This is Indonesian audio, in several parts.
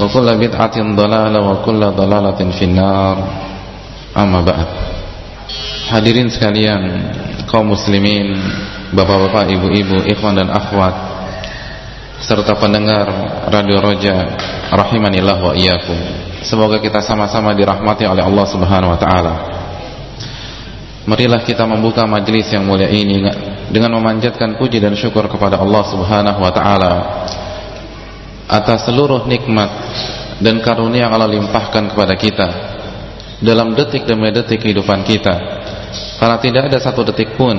وكل بدعة ضلالة وكل ضلالة في النار Amma ba'd Hadirin sekalian kaum muslimin, bapak-bapak, ibu-ibu, ikhwan dan akhwat serta pendengar Radio Roja rahimanillah wa iyyakum. Semoga kita sama-sama dirahmati oleh Allah Subhanahu wa taala. Marilah kita membuka majelis yang mulia ini dengan memanjatkan puji dan syukur kepada Allah Subhanahu wa taala atas seluruh nikmat dan karunia yang Allah limpahkan kepada kita dalam detik demi detik kehidupan kita. Karena tidak ada satu detik pun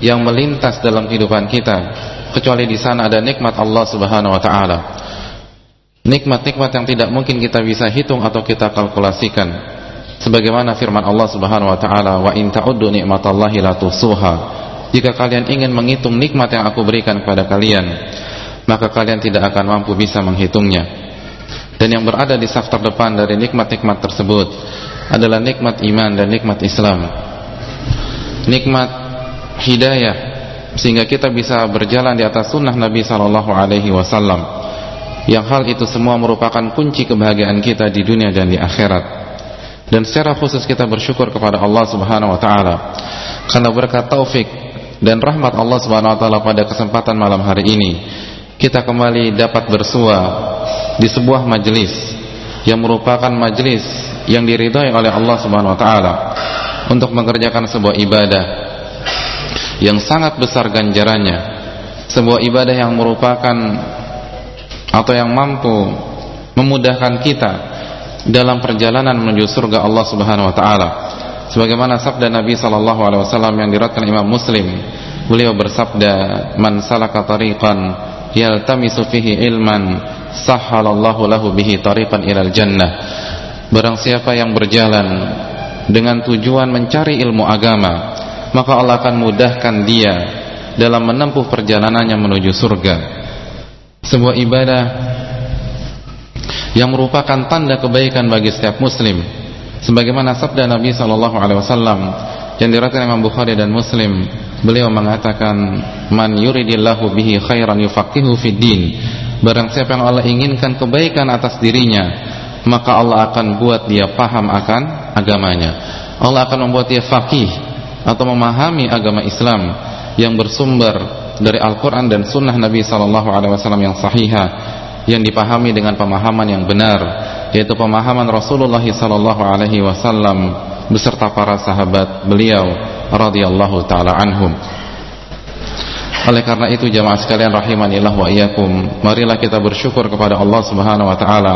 yang melintas dalam kehidupan kita kecuali di sana ada nikmat Allah Subhanahu wa taala. Nikmat-nikmat yang tidak mungkin kita bisa hitung atau kita kalkulasikan. Sebagaimana firman Allah Subhanahu wa taala wa in ta'uddu nikmatallahi la jika kalian ingin menghitung nikmat yang aku berikan kepada kalian maka kalian tidak akan mampu bisa menghitungnya. Dan yang berada di saf terdepan dari nikmat-nikmat tersebut adalah nikmat iman dan nikmat Islam. Nikmat hidayah sehingga kita bisa berjalan di atas sunnah Nabi Sallallahu Alaihi Wasallam. Yang hal itu semua merupakan kunci kebahagiaan kita di dunia dan di akhirat. Dan secara khusus kita bersyukur kepada Allah Subhanahu Wa Taala karena berkat taufik dan rahmat Allah Subhanahu Wa Taala pada kesempatan malam hari ini kita kembali dapat bersua di sebuah majelis yang merupakan majelis yang diridhai oleh Allah Subhanahu wa taala untuk mengerjakan sebuah ibadah yang sangat besar ganjarannya sebuah ibadah yang merupakan atau yang mampu memudahkan kita dalam perjalanan menuju surga Allah Subhanahu wa taala. Sebagaimana sabda Nabi sallallahu alaihi wasallam yang diriwayatkan Imam Muslim beliau bersabda man salaka tariqan yaltamisu fihi ilman sahhalallahu lahu bihi tariqan ilal jannah Barang siapa yang berjalan dengan tujuan mencari ilmu agama, maka Allah akan mudahkan dia dalam menempuh perjalanannya menuju surga. Sebuah ibadah yang merupakan tanda kebaikan bagi setiap muslim. Sebagaimana sabda Nabi sallallahu alaihi wasallam yang diriwayatkan Imam Bukhari dan Muslim, beliau mengatakan, "Man yuridillahu bihi khairan yufaqihu fid din." Barang siapa yang Allah inginkan kebaikan atas dirinya, maka Allah akan buat dia paham akan agamanya Allah akan membuat dia faqih atau memahami agama Islam yang bersumber dari Al-Quran dan Sunnah Nabi Sallallahu Alaihi Wasallam yang sahihah yang dipahami dengan pemahaman yang benar yaitu pemahaman Rasulullah Sallallahu Alaihi Wasallam beserta para sahabat beliau radhiyallahu taala anhum. Oleh karena itu jamaah sekalian rahimanillah wa iyyakum, marilah kita bersyukur kepada Allah Subhanahu wa taala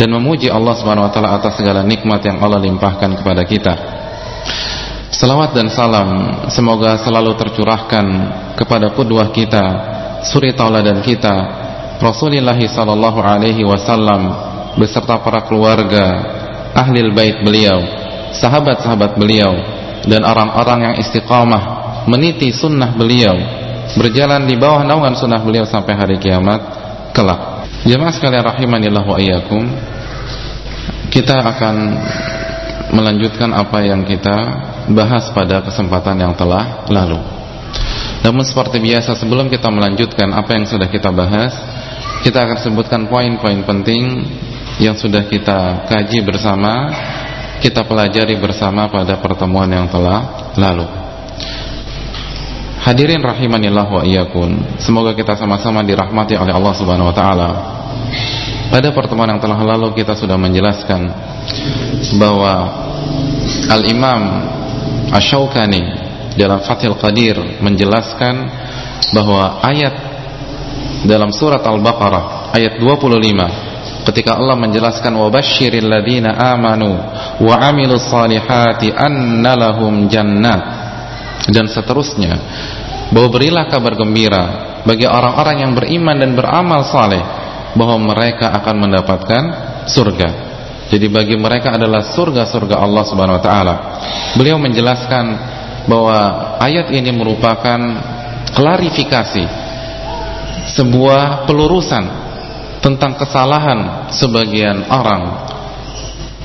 dan memuji Allah Subhanahu wa taala atas segala nikmat yang Allah limpahkan kepada kita. Salawat dan salam semoga selalu tercurahkan kepada qudwah kita, suri tauladan kita, Rasulullah sallallahu alaihi wasallam beserta para keluarga, ahli bait beliau, sahabat-sahabat beliau dan orang-orang yang istiqamah meniti sunnah beliau, berjalan di bawah naungan sunnah beliau sampai hari kiamat kelak. Jemaah sekalian rahimanillah wa iyyakum. Kita akan melanjutkan apa yang kita bahas pada kesempatan yang telah lalu. Namun seperti biasa sebelum kita melanjutkan apa yang sudah kita bahas, kita akan sebutkan poin-poin penting yang sudah kita kaji bersama, kita pelajari bersama pada pertemuan yang telah lalu. Hadirin rahimanillah wa iyyakum. Semoga kita sama-sama dirahmati oleh Allah Subhanahu wa taala. Pada pertemuan yang telah lalu kita sudah menjelaskan bahwa Al-Imam Asy-Syaukani dalam Fathul Qadir menjelaskan bahwa ayat dalam surat Al-Baqarah ayat 25 ketika Allah menjelaskan wabashshiril ladina amanu wa amilus salihati annalahum jannat dan seterusnya bahwa berilah kabar gembira bagi orang-orang yang beriman dan beramal saleh bahwa mereka akan mendapatkan surga. Jadi bagi mereka adalah surga-surga Allah Subhanahu wa taala. Beliau menjelaskan bahwa ayat ini merupakan klarifikasi sebuah pelurusan tentang kesalahan sebagian orang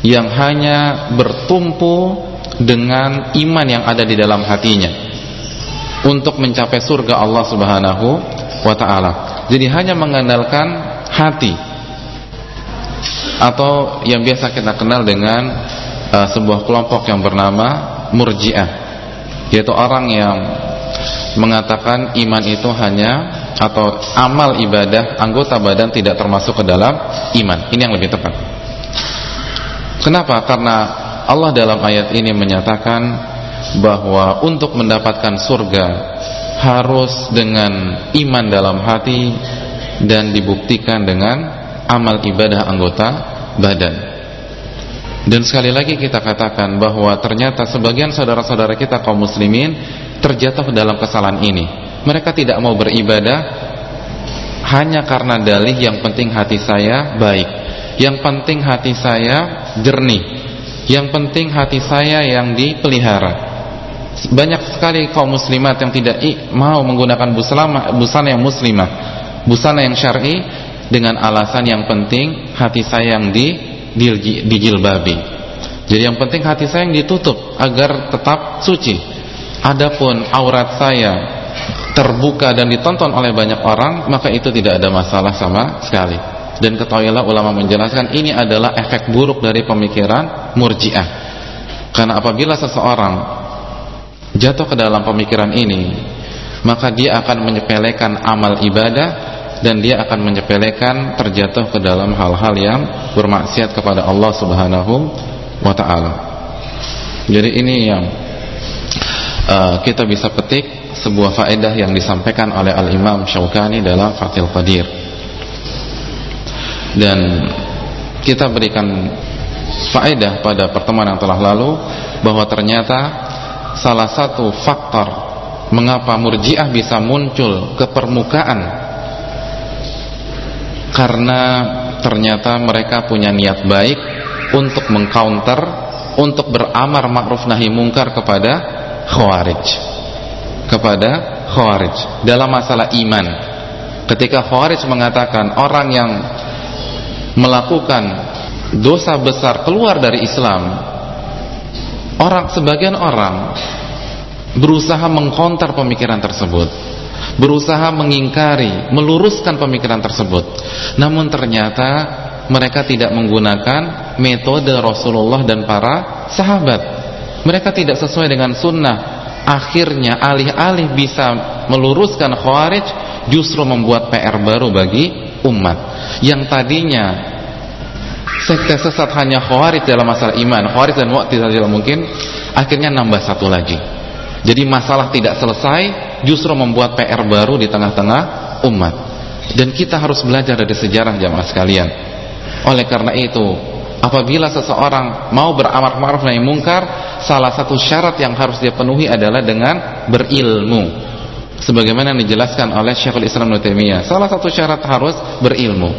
yang hanya bertumpu dengan iman yang ada di dalam hatinya untuk mencapai surga Allah Subhanahu wa taala. Jadi hanya mengandalkan hati atau yang biasa kita kenal dengan uh, sebuah kelompok yang bernama Murji'ah yaitu orang yang mengatakan iman itu hanya atau amal ibadah anggota badan tidak termasuk ke dalam iman. Ini yang lebih tepat. Kenapa? Karena Allah dalam ayat ini menyatakan bahwa untuk mendapatkan surga harus dengan iman dalam hati dan dibuktikan dengan amal ibadah anggota badan. Dan sekali lagi kita katakan bahwa ternyata sebagian saudara-saudara kita kaum muslimin terjatuh dalam kesalahan ini. Mereka tidak mau beribadah hanya karena dalih yang penting hati saya baik. Yang penting hati saya jernih. Yang penting hati saya yang dipelihara. Banyak sekali kaum muslimat yang tidak mau menggunakan busana, busana yang muslimah, busana yang syar'i dengan alasan yang penting hati saya yang di dijilbabi. Jadi yang penting hati saya yang ditutup agar tetap suci. Adapun aurat saya terbuka dan ditonton oleh banyak orang, maka itu tidak ada masalah sama sekali. Dan ketahuilah ulama menjelaskan ini adalah efek buruk dari pemikiran murjiah. Karena apabila seseorang jatuh ke dalam pemikiran ini, maka dia akan menyepelekan amal ibadah dan dia akan menyepelekan terjatuh ke dalam hal-hal yang bermaksiat kepada Allah Subhanahu wa taala. Jadi ini yang uh, kita bisa petik sebuah faedah yang disampaikan oleh Al-Imam Syaukani dalam Fathul Qadir. Dan kita berikan faedah pada pertemuan yang telah lalu bahwa ternyata salah satu faktor mengapa murjiah bisa muncul ke permukaan karena ternyata mereka punya niat baik untuk mengcounter untuk beramar ma'ruf nahi mungkar kepada khawarij kepada khawarij dalam masalah iman ketika khawarij mengatakan orang yang melakukan dosa besar keluar dari Islam orang sebagian orang berusaha mengkonter pemikiran tersebut berusaha mengingkari, meluruskan pemikiran tersebut. Namun ternyata mereka tidak menggunakan metode Rasulullah dan para sahabat. Mereka tidak sesuai dengan sunnah. Akhirnya alih-alih bisa meluruskan khawarij, justru membuat PR baru bagi umat. Yang tadinya sekte sesat hanya khawarij dalam masalah iman, khawarij dan mu'tazilah mungkin, akhirnya nambah satu lagi. Jadi masalah tidak selesai, justru membuat PR baru di tengah-tengah umat. Dan kita harus belajar dari sejarah jamaah sekalian. Oleh karena itu, apabila seseorang mau beramar ma'ruf nahi mungkar, salah satu syarat yang harus dia penuhi adalah dengan berilmu. Sebagaimana dijelaskan oleh Syekhul Islam Nutemiyah, salah satu syarat harus berilmu,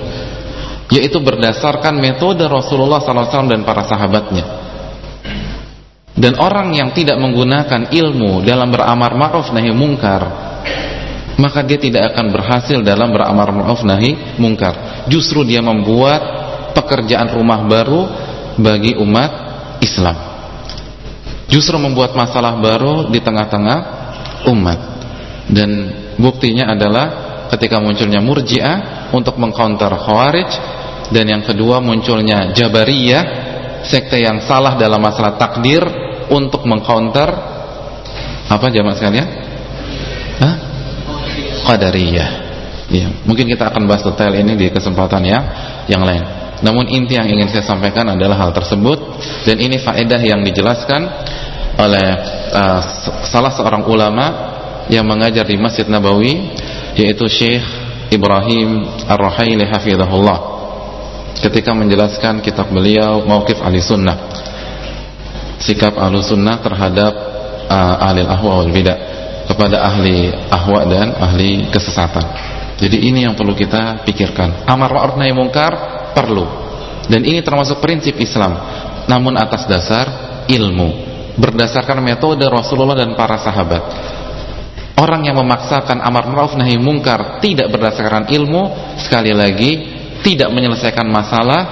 yaitu berdasarkan metode Rasulullah SAW dan para sahabatnya. Dan orang yang tidak menggunakan ilmu dalam beramar ma'ruf nahi mungkar, maka dia tidak akan berhasil dalam beramar ma'ruf nahi mungkar. Justru dia membuat pekerjaan rumah baru bagi umat Islam. Justru membuat masalah baru di tengah-tengah umat. Dan buktinya adalah ketika munculnya Murji'ah untuk mengcounter Khawarij dan yang kedua munculnya Jabariyah sekte yang salah dalam masalah takdir untuk mengcounter apa jamaah sekalian? Hah? Ya, mungkin kita akan bahas detail ini di kesempatan ya yang lain. Namun inti yang ingin saya sampaikan adalah hal tersebut dan ini faedah yang dijelaskan oleh uh, salah seorang ulama yang mengajar di Masjid Nabawi yaitu Syekh Ibrahim Ar-Ruhaili hafizahullah. Ketika menjelaskan kitab beliau Mauqif Ahli Sunnah. Sikap Ahli Sunnah terhadap uh, ahli ahwa wal bidah kepada ahli ahwa dan ahli kesesatan. Jadi ini yang perlu kita pikirkan. Amar ma'ruf nahi mungkar perlu. Dan ini termasuk prinsip Islam. Namun atas dasar ilmu berdasarkan metode Rasulullah dan para sahabat. Orang yang memaksakan amar ma'ruf nahi mungkar tidak berdasarkan ilmu, sekali lagi tidak menyelesaikan masalah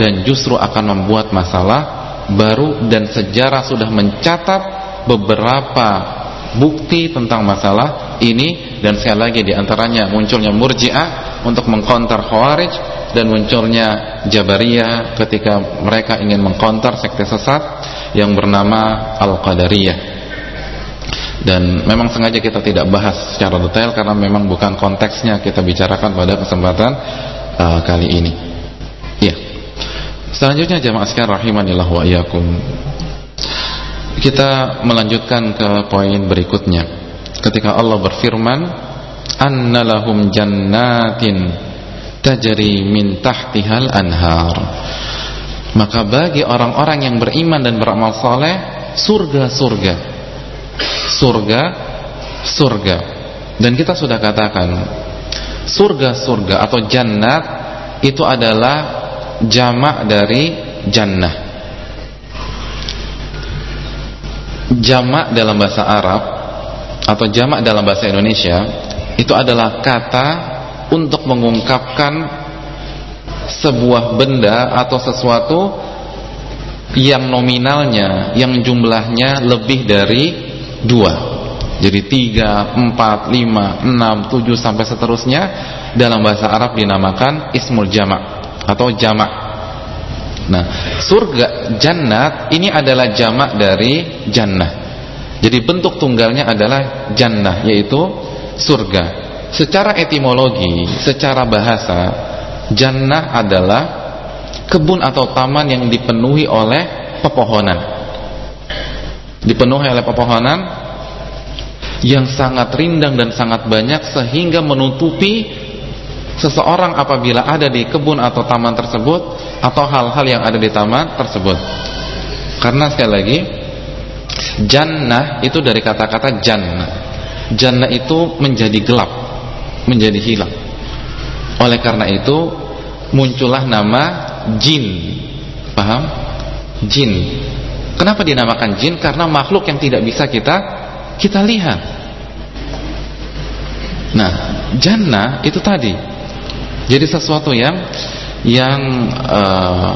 dan justru akan membuat masalah baru dan sejarah sudah mencatat beberapa bukti tentang masalah ini dan sekali lagi di antaranya munculnya murji'ah untuk mengkonter khawarij dan munculnya jabariyah ketika mereka ingin mengkonter sekte sesat yang bernama Al-Qadariyah. Dan memang sengaja kita tidak bahas secara detail karena memang bukan konteksnya kita bicarakan pada kesempatan uh, kali ini. Ya selanjutnya jamaah sekalian rahimanillah wa iyakum kita melanjutkan ke poin berikutnya. Ketika Allah berfirman annalahum jannatin tajri min tahtihal anhar maka bagi orang-orang yang beriman dan beramal soleh surga-surga surga-surga dan kita sudah katakan surga-surga atau jannat itu adalah jamak dari jannah. Jamak dalam bahasa Arab atau jamak dalam bahasa Indonesia itu adalah kata untuk mengungkapkan sebuah benda atau sesuatu yang nominalnya, yang jumlahnya lebih dari dua. Jadi tiga, empat, lima, enam, tujuh sampai seterusnya dalam bahasa Arab dinamakan ismul jamak atau jamak. Nah, surga jannat ini adalah jamak dari jannah. Jadi bentuk tunggalnya adalah jannah yaitu surga. Secara etimologi, secara bahasa Jannah adalah kebun atau taman yang dipenuhi oleh pepohonan. Dipenuhi oleh pepohonan yang sangat rindang dan sangat banyak sehingga menutupi seseorang apabila ada di kebun atau taman tersebut atau hal-hal yang ada di taman tersebut. Karena sekali lagi jannah itu dari kata-kata jannah. Jannah itu menjadi gelap, menjadi hilang. Oleh karena itu muncullah nama jin. Paham? Jin. Kenapa dinamakan jin? Karena makhluk yang tidak bisa kita kita lihat. Nah, jannah itu tadi. Jadi sesuatu yang yang uh,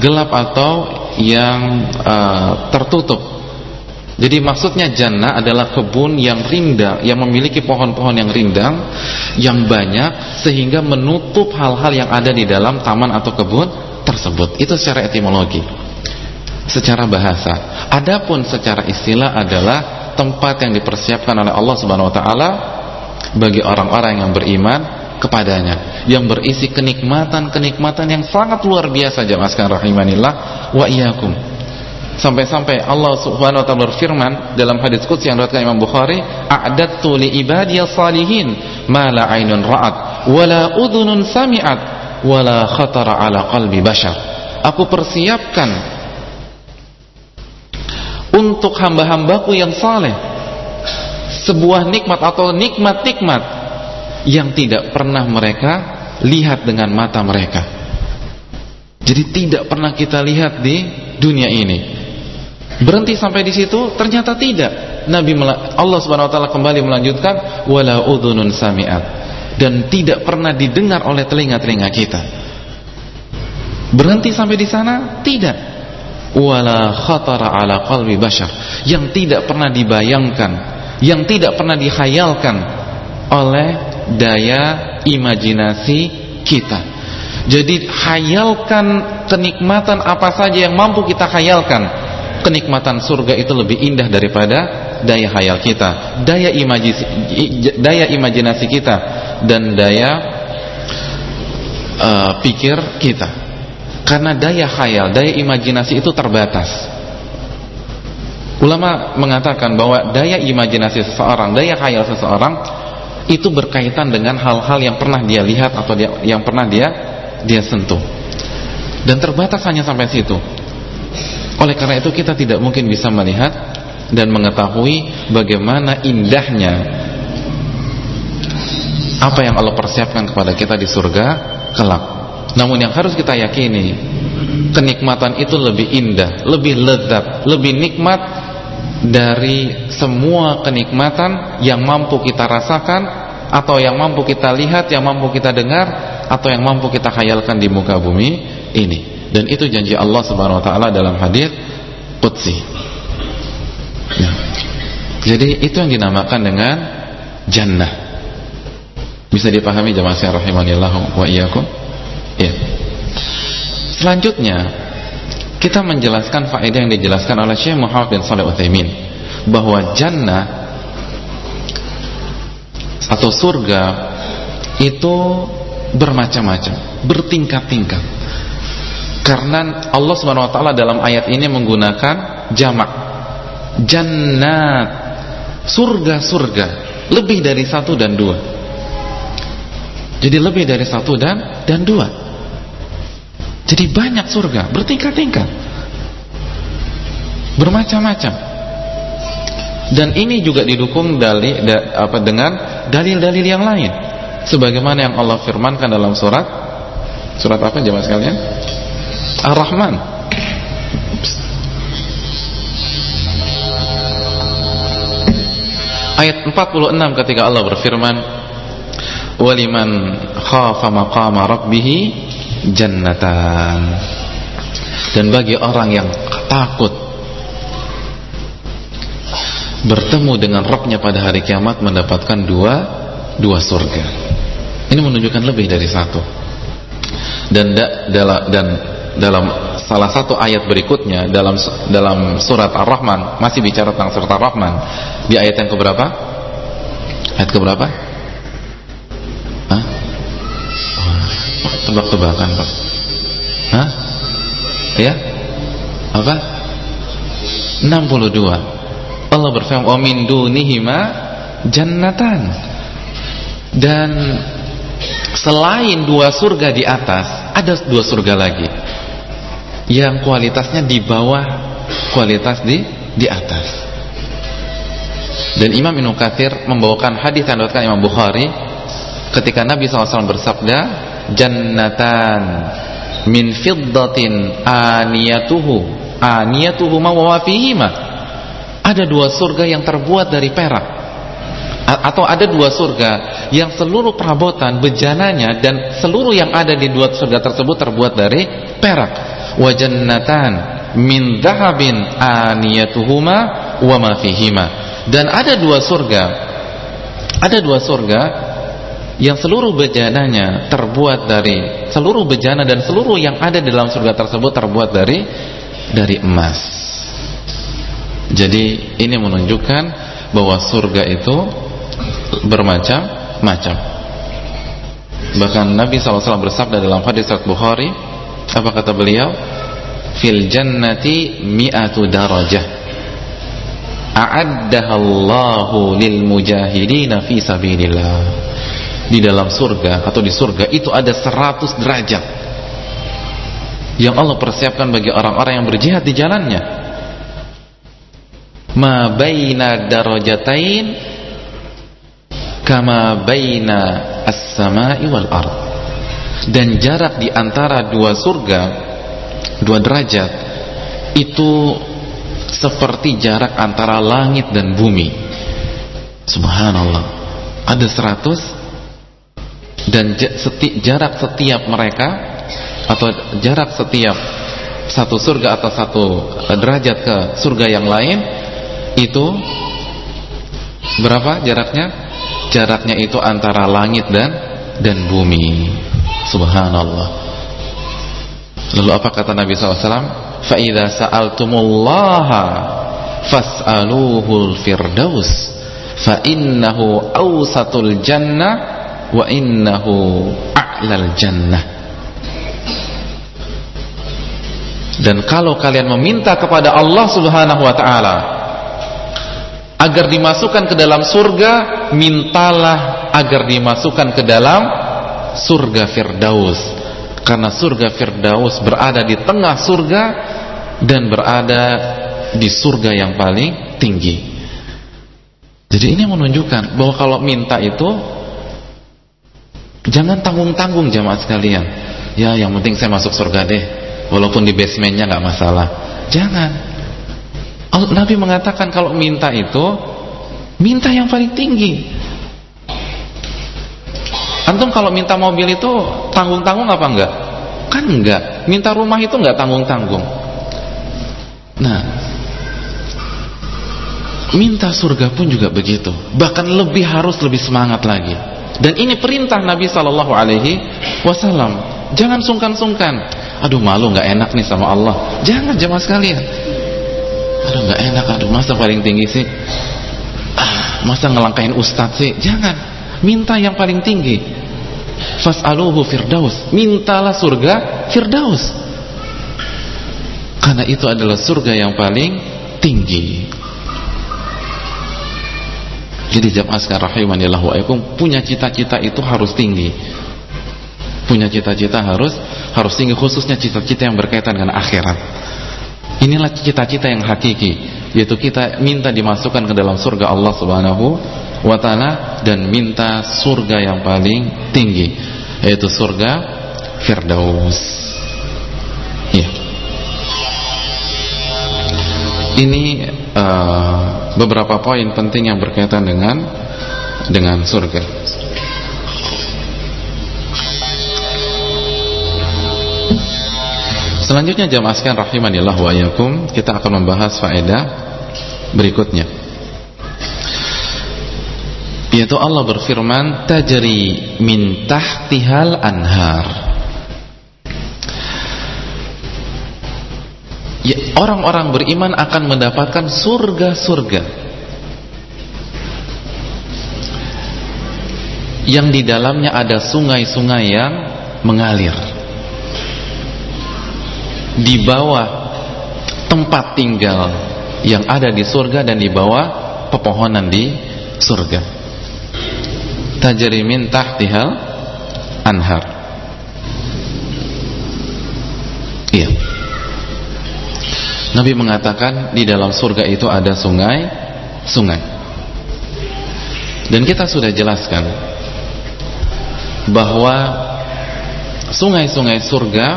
gelap atau yang uh, tertutup jadi maksudnya jannah adalah kebun yang rindang, yang memiliki pohon-pohon yang rindang, yang banyak sehingga menutup hal-hal yang ada di dalam taman atau kebun tersebut. Itu secara etimologi. Secara bahasa. Adapun secara istilah adalah tempat yang dipersiapkan oleh Allah Subhanahu wa taala bagi orang-orang yang beriman kepadanya yang berisi kenikmatan-kenikmatan yang sangat luar biasa jemaah sekalian rahimanillah wa iyyakum Sampai-sampai Allah Subhanahu wa taala berfirman dalam hadis qudsi yang diriwayatkan Imam Bukhari, "A'dattu li ibadiyas salihin ma la 'ainun ra'at wa la udhunun sami'at wa la khatara 'ala qalbi bashar." Aku persiapkan untuk hamba-hambaku yang saleh sebuah nikmat atau nikmat-nikmat yang tidak pernah mereka lihat dengan mata mereka. Jadi tidak pernah kita lihat di dunia ini. Berhenti sampai di situ? Ternyata tidak. Nabi Allah Subhanahu wa taala kembali melanjutkan wala udhunun sami'at dan tidak pernah didengar oleh telinga-telinga kita. Berhenti sampai di sana? Tidak. Wala khatara ala qalbi bashar yang tidak pernah dibayangkan, yang tidak pernah dihayalkan oleh daya imajinasi kita. Jadi hayalkan kenikmatan apa saja yang mampu kita hayalkan kenikmatan surga itu lebih indah daripada daya hayal kita, daya imajinasi, daya imajinasi kita dan daya uh, pikir kita. Karena daya hayal, daya imajinasi itu terbatas. Ulama mengatakan bahwa daya imajinasi seseorang, daya khayal seseorang itu berkaitan dengan hal-hal yang pernah dia lihat atau dia, yang pernah dia dia sentuh. Dan terbatas hanya sampai situ. Oleh karena itu kita tidak mungkin bisa melihat dan mengetahui bagaimana indahnya apa yang Allah persiapkan kepada kita di surga kelak. Namun yang harus kita yakini kenikmatan itu lebih indah, lebih lezat, lebih nikmat dari semua kenikmatan yang mampu kita rasakan atau yang mampu kita lihat, yang mampu kita dengar atau yang mampu kita khayalkan di muka bumi ini. Dan itu janji Allah Subhanahu wa taala dalam hadis qudsi. Nah, jadi itu yang dinamakan dengan jannah. Bisa dipahami jemaah sekalian rahimanillah wa iyyakum? Ya. Selanjutnya kita menjelaskan faedah yang dijelaskan oleh Syekh Muhammad bin Shalih Utsaimin bahwa jannah atau surga itu bermacam-macam, bertingkat-tingkat. Karena Allah Subhanahu wa taala dalam ayat ini menggunakan jamak. Jannat, surga-surga, lebih dari satu dan dua. Jadi lebih dari satu dan dan dua. Jadi banyak surga, bertingkat-tingkat. Bermacam-macam. Dan ini juga didukung dari da, apa dengan dalil-dalil yang lain. Sebagaimana yang Allah firmankan dalam surat surat apa jemaah sekalian? Ar-Rahman. Ayat 46 ketika Allah berfirman, "Waliman khafa maqama rabbih jannatan. Dan bagi orang yang takut bertemu dengan Rabbnya pada hari kiamat mendapatkan dua dua surga. Ini menunjukkan lebih dari satu. Dan da, dalam dan dalam salah satu ayat berikutnya dalam dalam surat Ar-Rahman masih bicara tentang surat Ar-Rahman di ayat yang keberapa? Ayat keberapa? Hah? tebak-tebakan Pak Hah? Ya? Apa? 62 Allah berfirman wa min dunihima jannatan dan selain dua surga di atas ada dua surga lagi yang kualitasnya di bawah kualitas di di atas. Dan Imam Ibnu Katsir membawakan hadis yang diriwayatkan Imam Bukhari ketika Nabi SAW bersabda jannatan min fiddatin aniyatuhu ma wa fihima. Ada dua surga yang terbuat dari perak. Atau ada dua surga yang seluruh perabotan bejananya dan seluruh yang ada di dua surga tersebut terbuat dari perak wa jannatan min dhahabin aniyatuhuma wa ma fihima dan ada dua surga ada dua surga yang seluruh bejananya terbuat dari seluruh bejana dan seluruh yang ada dalam surga tersebut terbuat dari dari emas. Jadi ini menunjukkan bahwa surga itu bermacam-macam. Bahkan Nabi SAW bersabda dalam hadis Sahih Bukhari, apa kata beliau? Fil jannati mi'atu darajah. A'addaha Allahu lil mujahidin fi sabilillah di dalam surga atau di surga itu ada 100 derajat yang Allah persiapkan bagi orang-orang yang berjihad di jalannya ma baina darajatain kama baina as-sama'i wal ard dan jarak di antara dua surga dua derajat itu seperti jarak antara langit dan bumi subhanallah ada 100 dan jarak setiap mereka atau jarak setiap satu surga atau satu eh, derajat ke surga yang lain itu berapa jaraknya? Jaraknya itu antara langit dan dan bumi. Subhanallah. Lalu apa kata Nabi SAW? Fa idza sa'altumullaha fas'aluhul firdaus fa innahu awsatul jannah wa innahu a'lal jannah dan kalau kalian meminta kepada Allah Subhanahu wa taala agar dimasukkan ke dalam surga mintalah agar dimasukkan ke dalam surga Firdaus. Karena surga Firdaus berada di tengah surga dan berada di surga yang paling tinggi. Jadi ini menunjukkan bahwa kalau minta itu jangan tanggung-tanggung jamaah sekalian. Ya yang penting saya masuk surga deh. Walaupun di basementnya nggak masalah. Jangan. Nabi mengatakan kalau minta itu minta yang paling tinggi antum kalau minta mobil itu tanggung-tanggung apa enggak? Kan enggak. Minta rumah itu enggak tanggung-tanggung. Nah minta surga pun juga begitu. Bahkan lebih harus lebih semangat lagi. Dan ini perintah Nabi Shallallahu Alaihi Wasallam. Jangan sungkan-sungkan. Aduh malu nggak enak nih sama Allah. Jangan jemaah sekalian. Aduh nggak enak. Aduh masa paling tinggi sih? Ah, masa ngelangkain ustadz sih? Jangan minta yang paling tinggi. Fas'aluhu firdaus. Mintalah surga firdaus. Karena itu adalah surga yang paling tinggi. Jadi jamaah sekalian rahimanillah wa punya cita-cita itu harus tinggi. Punya cita-cita harus harus tinggi khususnya cita-cita yang berkaitan dengan akhirat. Inilah cita-cita yang hakiki yaitu kita minta dimasukkan ke dalam surga Allah Subhanahu wa taala dan minta surga yang paling tinggi yaitu surga Firdaus. Ya ini uh, beberapa poin penting yang berkaitan dengan dengan surga. Selanjutnya jamaah sekalian rahimanillah wa yakum, kita akan membahas faedah berikutnya. Yaitu Allah berfirman, "Tajri min tahtihal anhar." Ya, orang-orang beriman akan mendapatkan surga-surga. Yang di dalamnya ada sungai-sungai yang mengalir. Di bawah tempat tinggal yang ada di surga dan di bawah pepohonan di surga tajri min tahtihal anhar iya Nabi mengatakan di dalam surga itu ada sungai sungai dan kita sudah jelaskan bahwa sungai-sungai surga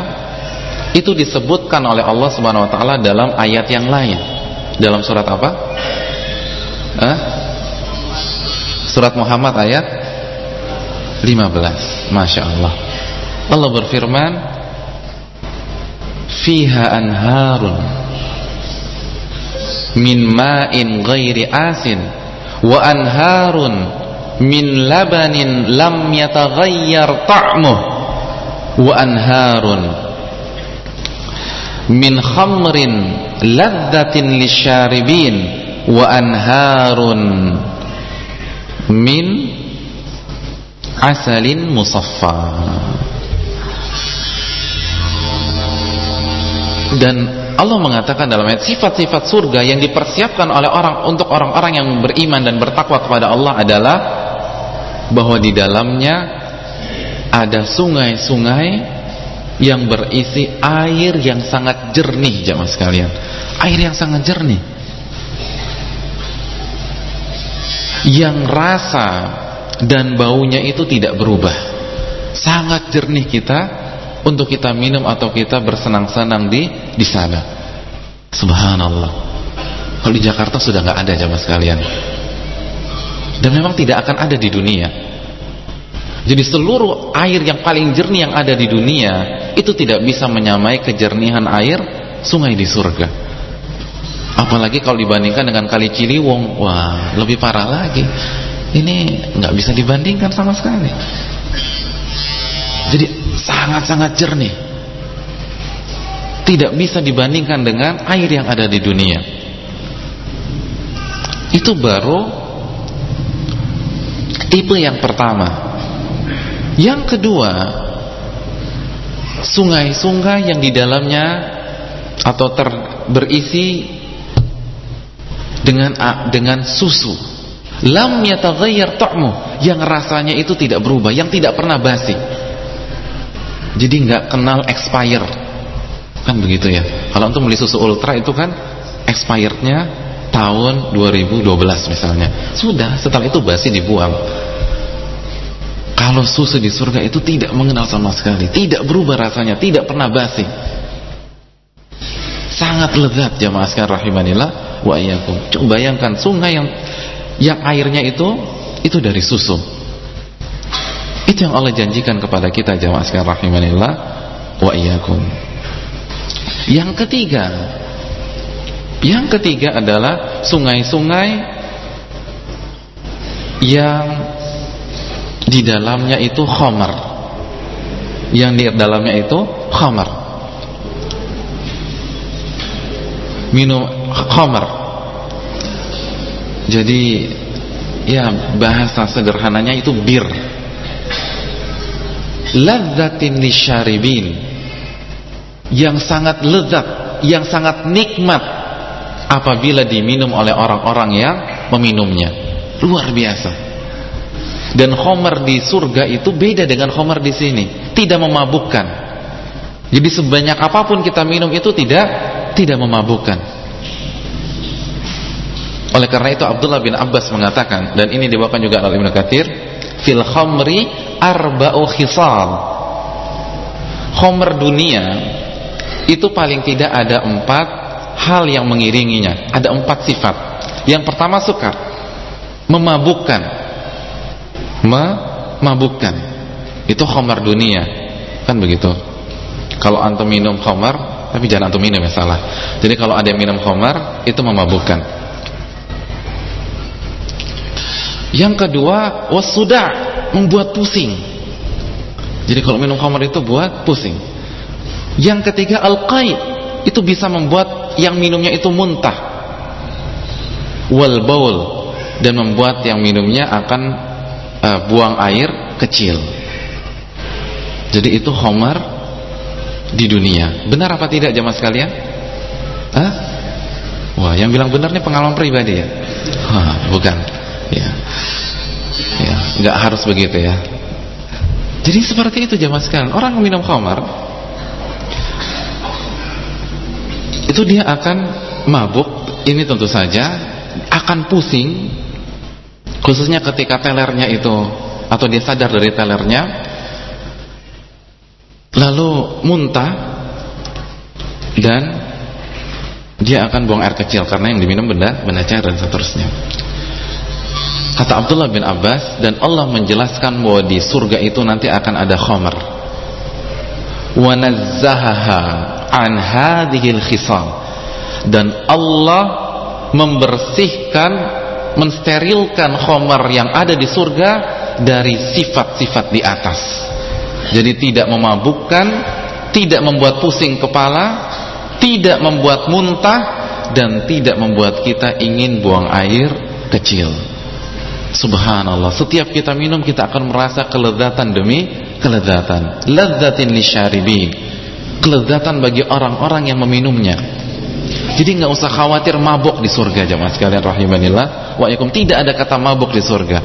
itu disebutkan oleh Allah Subhanahu wa taala dalam ayat yang lain. Dalam surat apa? Eh? Surat Muhammad ayat 15. Masya Allah. Allah berfirman, "Fiha anharun min ma'in ghairi asin wa anharun min labanin lam yataghayyar ta'muh wa anharun min khamrin ladzatin lisyaribin wa anharun min asalin musaffa. Dan Allah mengatakan dalam ayat sifat-sifat surga yang dipersiapkan oleh orang untuk orang-orang yang beriman dan bertakwa kepada Allah adalah bahwa di dalamnya ada sungai-sungai yang berisi air yang sangat jernih jamaah sekalian. Air yang sangat jernih. Yang rasa dan baunya itu tidak berubah. Sangat jernih kita untuk kita minum atau kita bersenang-senang di di sana. Subhanallah. Kalau di Jakarta sudah nggak ada jamaah sekalian. Dan memang tidak akan ada di dunia. Jadi seluruh air yang paling jernih yang ada di dunia itu tidak bisa menyamai kejernihan air sungai di surga. Apalagi kalau dibandingkan dengan kali Ciliwung, wah lebih parah lagi. Ini nggak bisa dibandingkan sama sekali. Jadi sangat-sangat jernih. Tidak bisa dibandingkan dengan air yang ada di dunia. Itu baru tipe yang pertama yang kedua, sungai-sungai yang di dalamnya atau ter, berisi dengan dengan susu lam yataghayyar ta'mu. Yang rasanya itu tidak berubah yang tidak pernah basi. Jadi nggak kenal expire. Kan begitu ya. Kalau untuk beli susu ultra itu kan expirednya tahun 2012 misalnya. Sudah setelah itu basi dibuang. Kalau susu di surga itu tidak mengenal sama sekali tidak berubah rasanya tidak pernah basi. Sangat lezat jamaah sekalian rahimanillah wa iyyakum. Coba bayangkan sungai yang yang airnya itu itu dari susu. Itu yang Allah janjikan kepada kita jamaah sekalian rahimanillah wa iyyakum. Yang ketiga yang ketiga adalah sungai-sungai yang di dalamnya itu khamar. Yang di dalamnya itu khamar. minum khamar jadi ya bahasa sederhananya itu bir. Ladzatin lisyaribin. Yang sangat lezat yang sangat nikmat apabila diminum oleh orang-orang yang meminumnya. Luar biasa. Dan khamar di surga itu beda dengan khamar di sini. Tidak memabukkan. Jadi sebanyak apa pun kita minum itu tidak tidak memabukkan. Oleh karena itu Abdullah bin Abbas mengatakan dan ini dibawakan juga oleh Ibnu Katsir, fil khamri arba'u khisal. Khamr dunia itu paling tidak ada empat hal yang mengiringinya, ada empat sifat. Yang pertama suka memabukkan. Memabukkan. Itu khamr dunia. Kan begitu. Kalau antum minum khamr tapi jangan antum minum ya salah. Jadi kalau ada yang minum khamar itu memabukkan. Yang kedua, wasuda membuat pusing. Jadi kalau minum khamar itu buat pusing. Yang ketiga al-qai itu bisa membuat yang minumnya itu muntah. Wal dan membuat yang minumnya akan uh, buang air kecil. Jadi itu khamar di dunia. Benar apa tidak jamaah sekalian? Hah? Wah, yang bilang benar nih pengalaman pribadi ya? Hah, bukan. Ya. Ya, nggak harus begitu ya. Jadi seperti itu jamaah sekalian. Orang minum khamar itu dia akan mabuk, ini tentu saja akan pusing khususnya ketika telernya itu atau dia sadar dari telernya lalu muntah dan dia akan buang air kecil karena yang diminum benda benda cair dan seterusnya. Kata Abdullah bin Abbas dan Allah menjelaskan bahwa di surga itu nanti akan ada khamar. Wa nazzahaha an. Dan Allah membersihkan mensterilkan khamar yang ada di surga dari sifat-sifat di atas. Jadi tidak memabukkan, tidak membuat pusing kepala, tidak membuat muntah dan tidak membuat kita ingin buang air kecil. Subhanallah, setiap kita minum kita akan merasa kelezatan demi kelezatan. Lazzatin lisyaribin. Kelezatan bagi orang-orang yang meminumnya. Jadi nggak usah khawatir mabuk di surga jemaah sekalian rahimanillah wa Tidak ada kata mabuk di surga.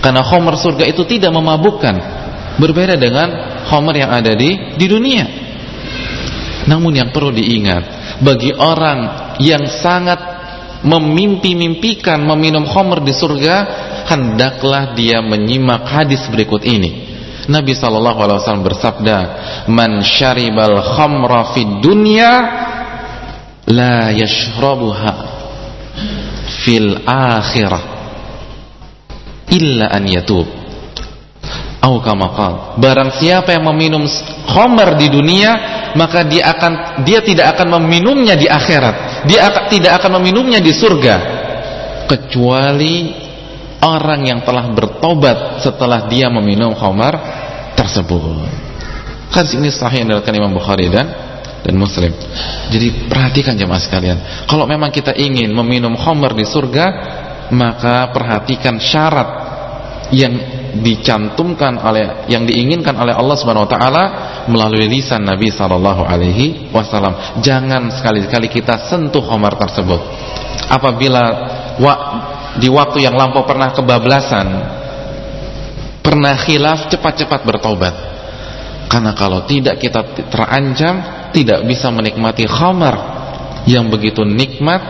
Karena khamr surga itu tidak memabukkan Berbeda dengan homer yang ada di di dunia. Namun yang perlu diingat bagi orang yang sangat memimpi-mimpikan meminum homer di surga, hendaklah dia menyimak hadis berikut ini. Nabi sallallahu alaihi wasallam bersabda, "Man syaribal khamra fid dunya la yashrabuha fil akhirah illa an yatub." Au Barang siapa yang meminum khamar di dunia, maka dia akan dia tidak akan meminumnya di akhirat. Dia tidak akan meminumnya di surga kecuali orang yang telah bertobat setelah dia meminum khamar tersebut. Hadis ini sahih dilakukan Imam Bukhari dan dan Muslim. Jadi perhatikan jemaah sekalian. Kalau memang kita ingin meminum khamar di surga, maka perhatikan syarat yang dicantumkan oleh yang diinginkan oleh Allah Subhanahu wa taala melalui lisan Nabi Shallallahu Alaihi Wasallam. Jangan sekali-kali kita sentuh khamar tersebut. Apabila di waktu yang lampau pernah kebablasan, pernah khilaf, cepat-cepat bertobat. Karena kalau tidak kita terancam, tidak bisa menikmati khamar yang begitu nikmat,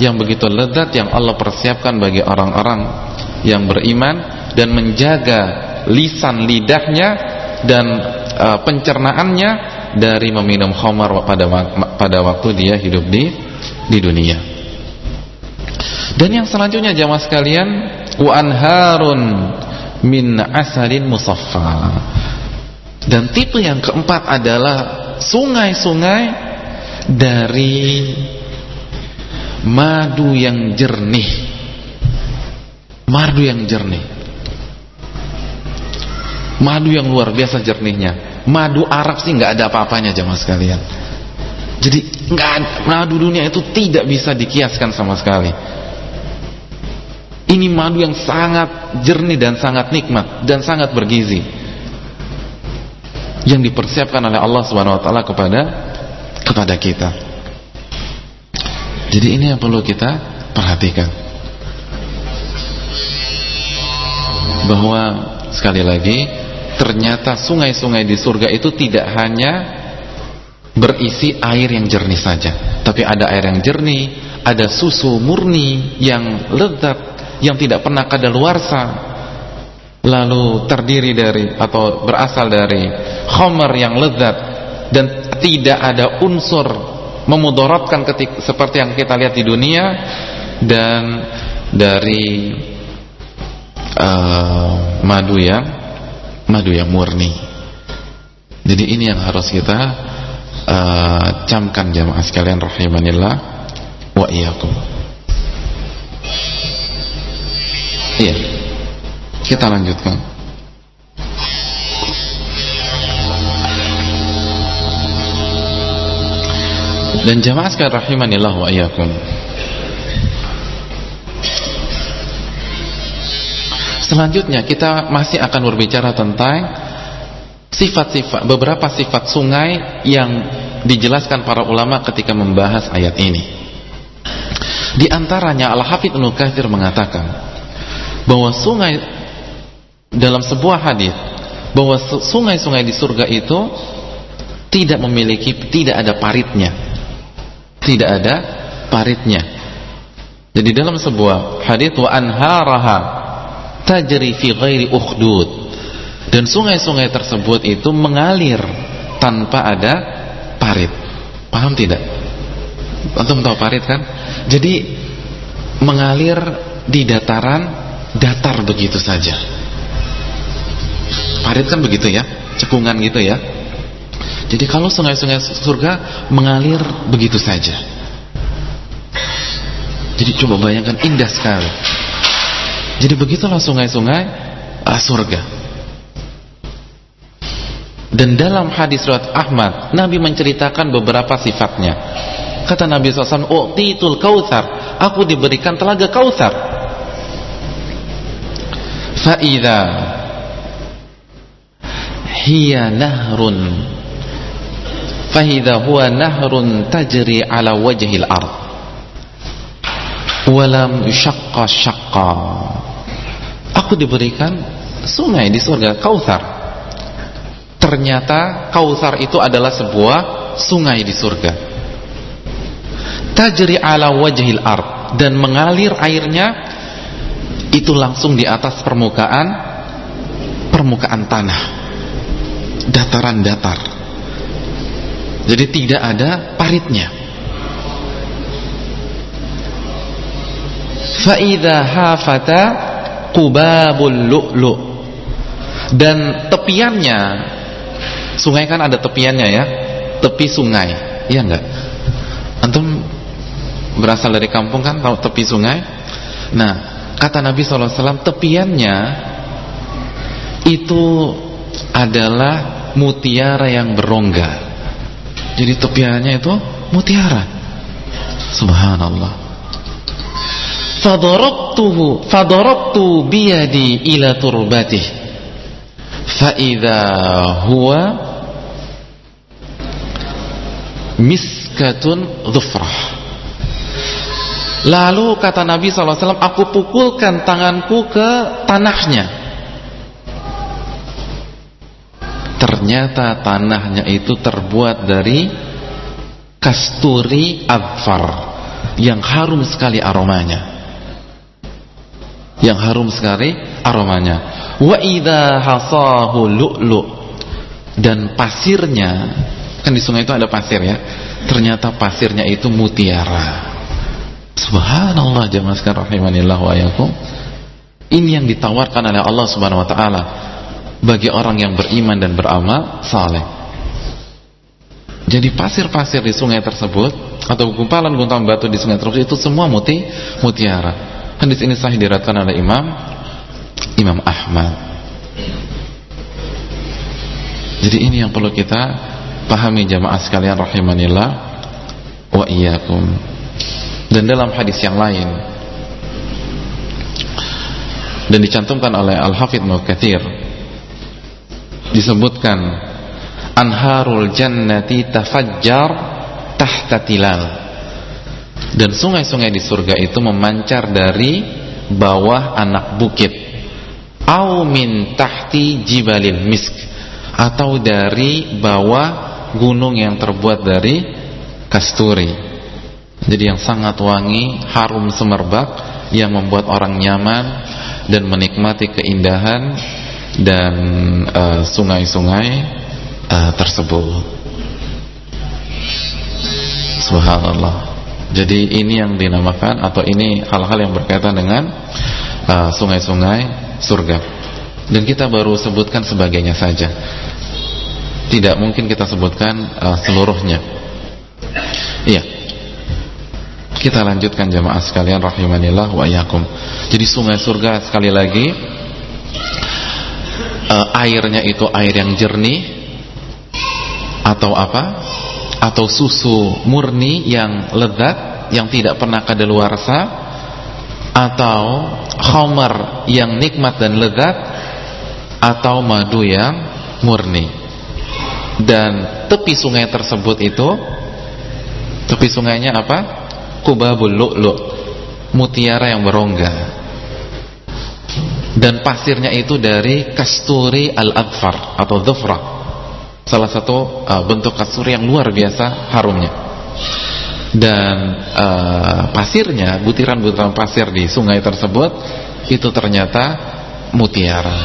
yang begitu lezat yang Allah persiapkan bagi orang-orang yang beriman dan menjaga lisan lidahnya dan uh, pencernaannya dari meminum khamar pada pada waktu dia hidup di di dunia. Dan yang selanjutnya jamaah sekalian, wa anharun min asalin musaffa. Dan tipe yang keempat adalah sungai-sungai dari madu yang jernih. Madu yang jernih. Madu yang luar biasa jernihnya. Madu Arab sih nggak ada apa-apanya jamaah sekalian. Jadi nggak madu dunia itu tidak bisa dikiaskan sama sekali. Ini madu yang sangat jernih dan sangat nikmat dan sangat bergizi. Yang dipersiapkan oleh Allah Subhanahu wa taala kepada kepada kita. Jadi ini yang perlu kita perhatikan. Bahwa sekali lagi ternyata sungai-sungai di surga itu tidak hanya berisi air yang jernih saja tapi ada air yang jernih ada susu murni yang lezat yang tidak pernah kadaluarsa lalu terdiri dari atau berasal dari khamar yang lezat dan tidak ada unsur memudaratkan ketika seperti yang kita lihat di dunia dan dari uh, madu yang madu yang murni. Jadi ini yang harus kita uh, camkan jamaah sekalian rahimanillah wa iyyakum. Iya. Kita lanjutkan. Dan jamaah sekalian rahimanillah wa iyyakum. Selanjutnya kita masih akan berbicara tentang sifat-sifat beberapa sifat sungai yang dijelaskan para ulama ketika membahas ayat ini. Di antaranya Al-Hafidz Ibnu Katsir mengatakan bahwa sungai dalam sebuah hadis bahwa sungai-sungai di surga itu tidak memiliki tidak ada paritnya. Tidak ada paritnya. Jadi dalam sebuah hadis wa anharaha tajri fi ghairi ukhdud dan sungai-sungai tersebut itu mengalir tanpa ada parit paham tidak antum tahu parit kan jadi mengalir di dataran datar begitu saja parit kan begitu ya cekungan gitu ya jadi kalau sungai-sungai surga mengalir begitu saja jadi coba bayangkan indah sekali jadi begitulah sungai-sungai uh, surga. Dan dalam hadis riwayat Ahmad, Nabi menceritakan beberapa sifatnya. Kata Nabi SAW, U'titul kautsar, aku diberikan telaga kautsar. Fa'idha hiya nahrun fahidha huwa nahrun tajri ala wajhil ard walam syaqqa syaqqa aku diberikan sungai di surga Kautsar. Ternyata Kautsar itu adalah sebuah sungai di surga. Tajri ala wajhil ard dan mengalir airnya itu langsung di atas permukaan permukaan tanah. Dataran datar. Jadi tidak ada paritnya. Faida hafata Qubabul lu'lu. Dan tepiannya sungai kan ada tepiannya ya? Tepi sungai iya enggak antum berasal dari kampung kan tahu tepi sungai? Nah kata Nabi SAW tepiannya itu adalah mutiara yang berongga. Jadi tepiannya itu mutiara. Subhanallah. Fadarabtuhu fadarabtu biyadi ila turbatih. Fa idza huwa miskatun dhufrah Lalu kata Nabi SAW Aku pukulkan tanganku ke tanahnya. Ternyata tanahnya itu terbuat dari Kasturi adfar Yang harum sekali aromanya. Yang harum sekali aromanya. Wa idha hasahu lu'lu' Dan pasirnya Kan di sungai itu ada pasir ya Ternyata pasirnya itu mutiara Subhanallah jemaah sekalian rahimanillah wa ayakum. Ini yang ditawarkan oleh Allah Subhanahu wa taala bagi orang yang beriman dan beramal saleh. Jadi pasir-pasir di sungai tersebut atau gumpalan-gumpalan batu di sungai tersebut itu semua muti mutiara. Hadis ini sahih diriwayatkan oleh Imam Imam Ahmad. Jadi ini yang perlu kita pahami jamaah sekalian rahimanillah wa iyyakum dan dalam hadis yang lain. Dan dicantumkan oleh Al-Hafidh Mukathir disebutkan anharul jannati tafajjar tahta tilal. Dan sungai-sungai di surga itu memancar dari bawah anak bukit. Au min tahti jibalil misk. Atau dari bawah gunung yang terbuat dari kasturi jadi yang sangat wangi, harum semerbak yang membuat orang nyaman dan menikmati keindahan dan eh, sungai-sungai uh, tersebut. Subhanallah. Jadi ini yang dinamakan atau ini hal-hal yang berkaitan dengan eh, sungai-sungai uh, surga. Dan kita baru sebutkan sebagainya saja. Tidak mungkin kita sebutkan uh, seluruhnya. Iya. Kita lanjutkan jamaah sekalian rahimanillah wa iyyakum. Jadi sungai surga sekali lagi uh, airnya itu air yang jernih atau apa? Atau susu murni yang lezat yang tidak pernah kadaluarsa atau khamar yang nikmat dan lezat atau madu yang murni. Dan tepi sungai tersebut itu tepi sungainya apa? Kubabul lu'lu' mutiara yang berongga. Dan pasirnya itu dari kasturi al-adfar atau dhufra. Salah satu uh, bentuk kasturi yang luar biasa harumnya. Dan uh, pasirnya butiran-butiran pasir di sungai tersebut itu ternyata mutiara.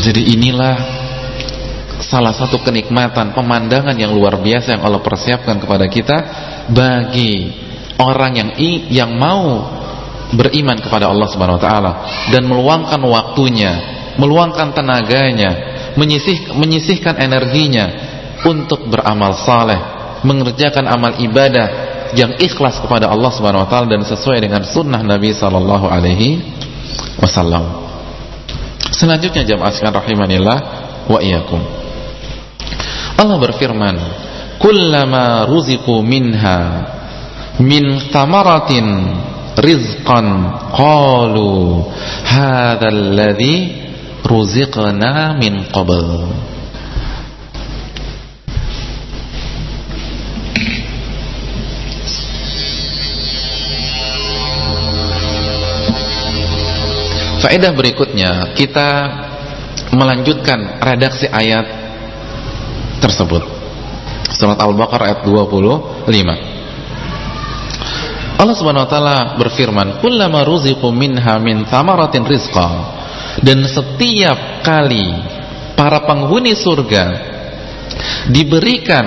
Jadi inilah salah satu kenikmatan pemandangan yang luar biasa yang Allah persiapkan kepada kita bagi orang yang yang mau beriman kepada Allah Subhanahu wa taala dan meluangkan waktunya, meluangkan tenaganya, menyisih, menyisihkan energinya untuk beramal saleh, mengerjakan amal ibadah yang ikhlas kepada Allah Subhanahu wa taala dan sesuai dengan sunnah Nabi sallallahu alaihi wasallam. Selanjutnya jamaah sekalian rahimanillah wa iyyakum. Allah berfirman kullama ruziqu minha min thamaratin rizqan qalu hadzal ladzi ruziqna min qabl. Faedah berikutnya kita melanjutkan redaksi ayat tersebut. Surat Al-Baqarah ayat 25. Allah Subhanahu wa taala berfirman, "Kullama ruziqu minha min thamaratin rizqa." Dan setiap kali para penghuni surga diberikan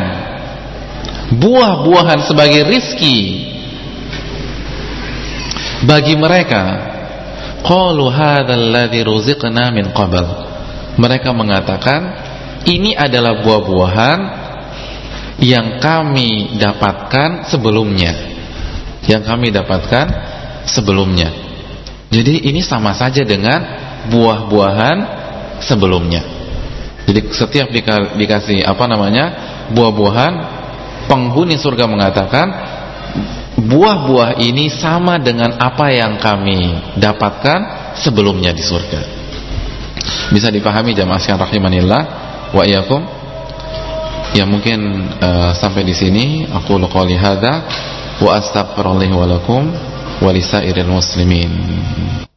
buah-buahan sebagai rizki bagi mereka, qalu hadzal ladzi ruziqna min qabl. Mereka mengatakan ini adalah buah-buahan yang kami dapatkan sebelumnya. Yang kami dapatkan sebelumnya. Jadi ini sama saja dengan buah-buahan sebelumnya. Jadi setiap dikasih apa namanya? buah-buahan penghuni surga mengatakan buah-buah ini sama dengan apa yang kami dapatkan sebelumnya di surga. Bisa dipahami jamaah sekalian rahimanillah wa iyyakum Ya mungkin uh, sampai di sini aku qouli hadza wa astaghfirullahi wa lakum wa muslimin.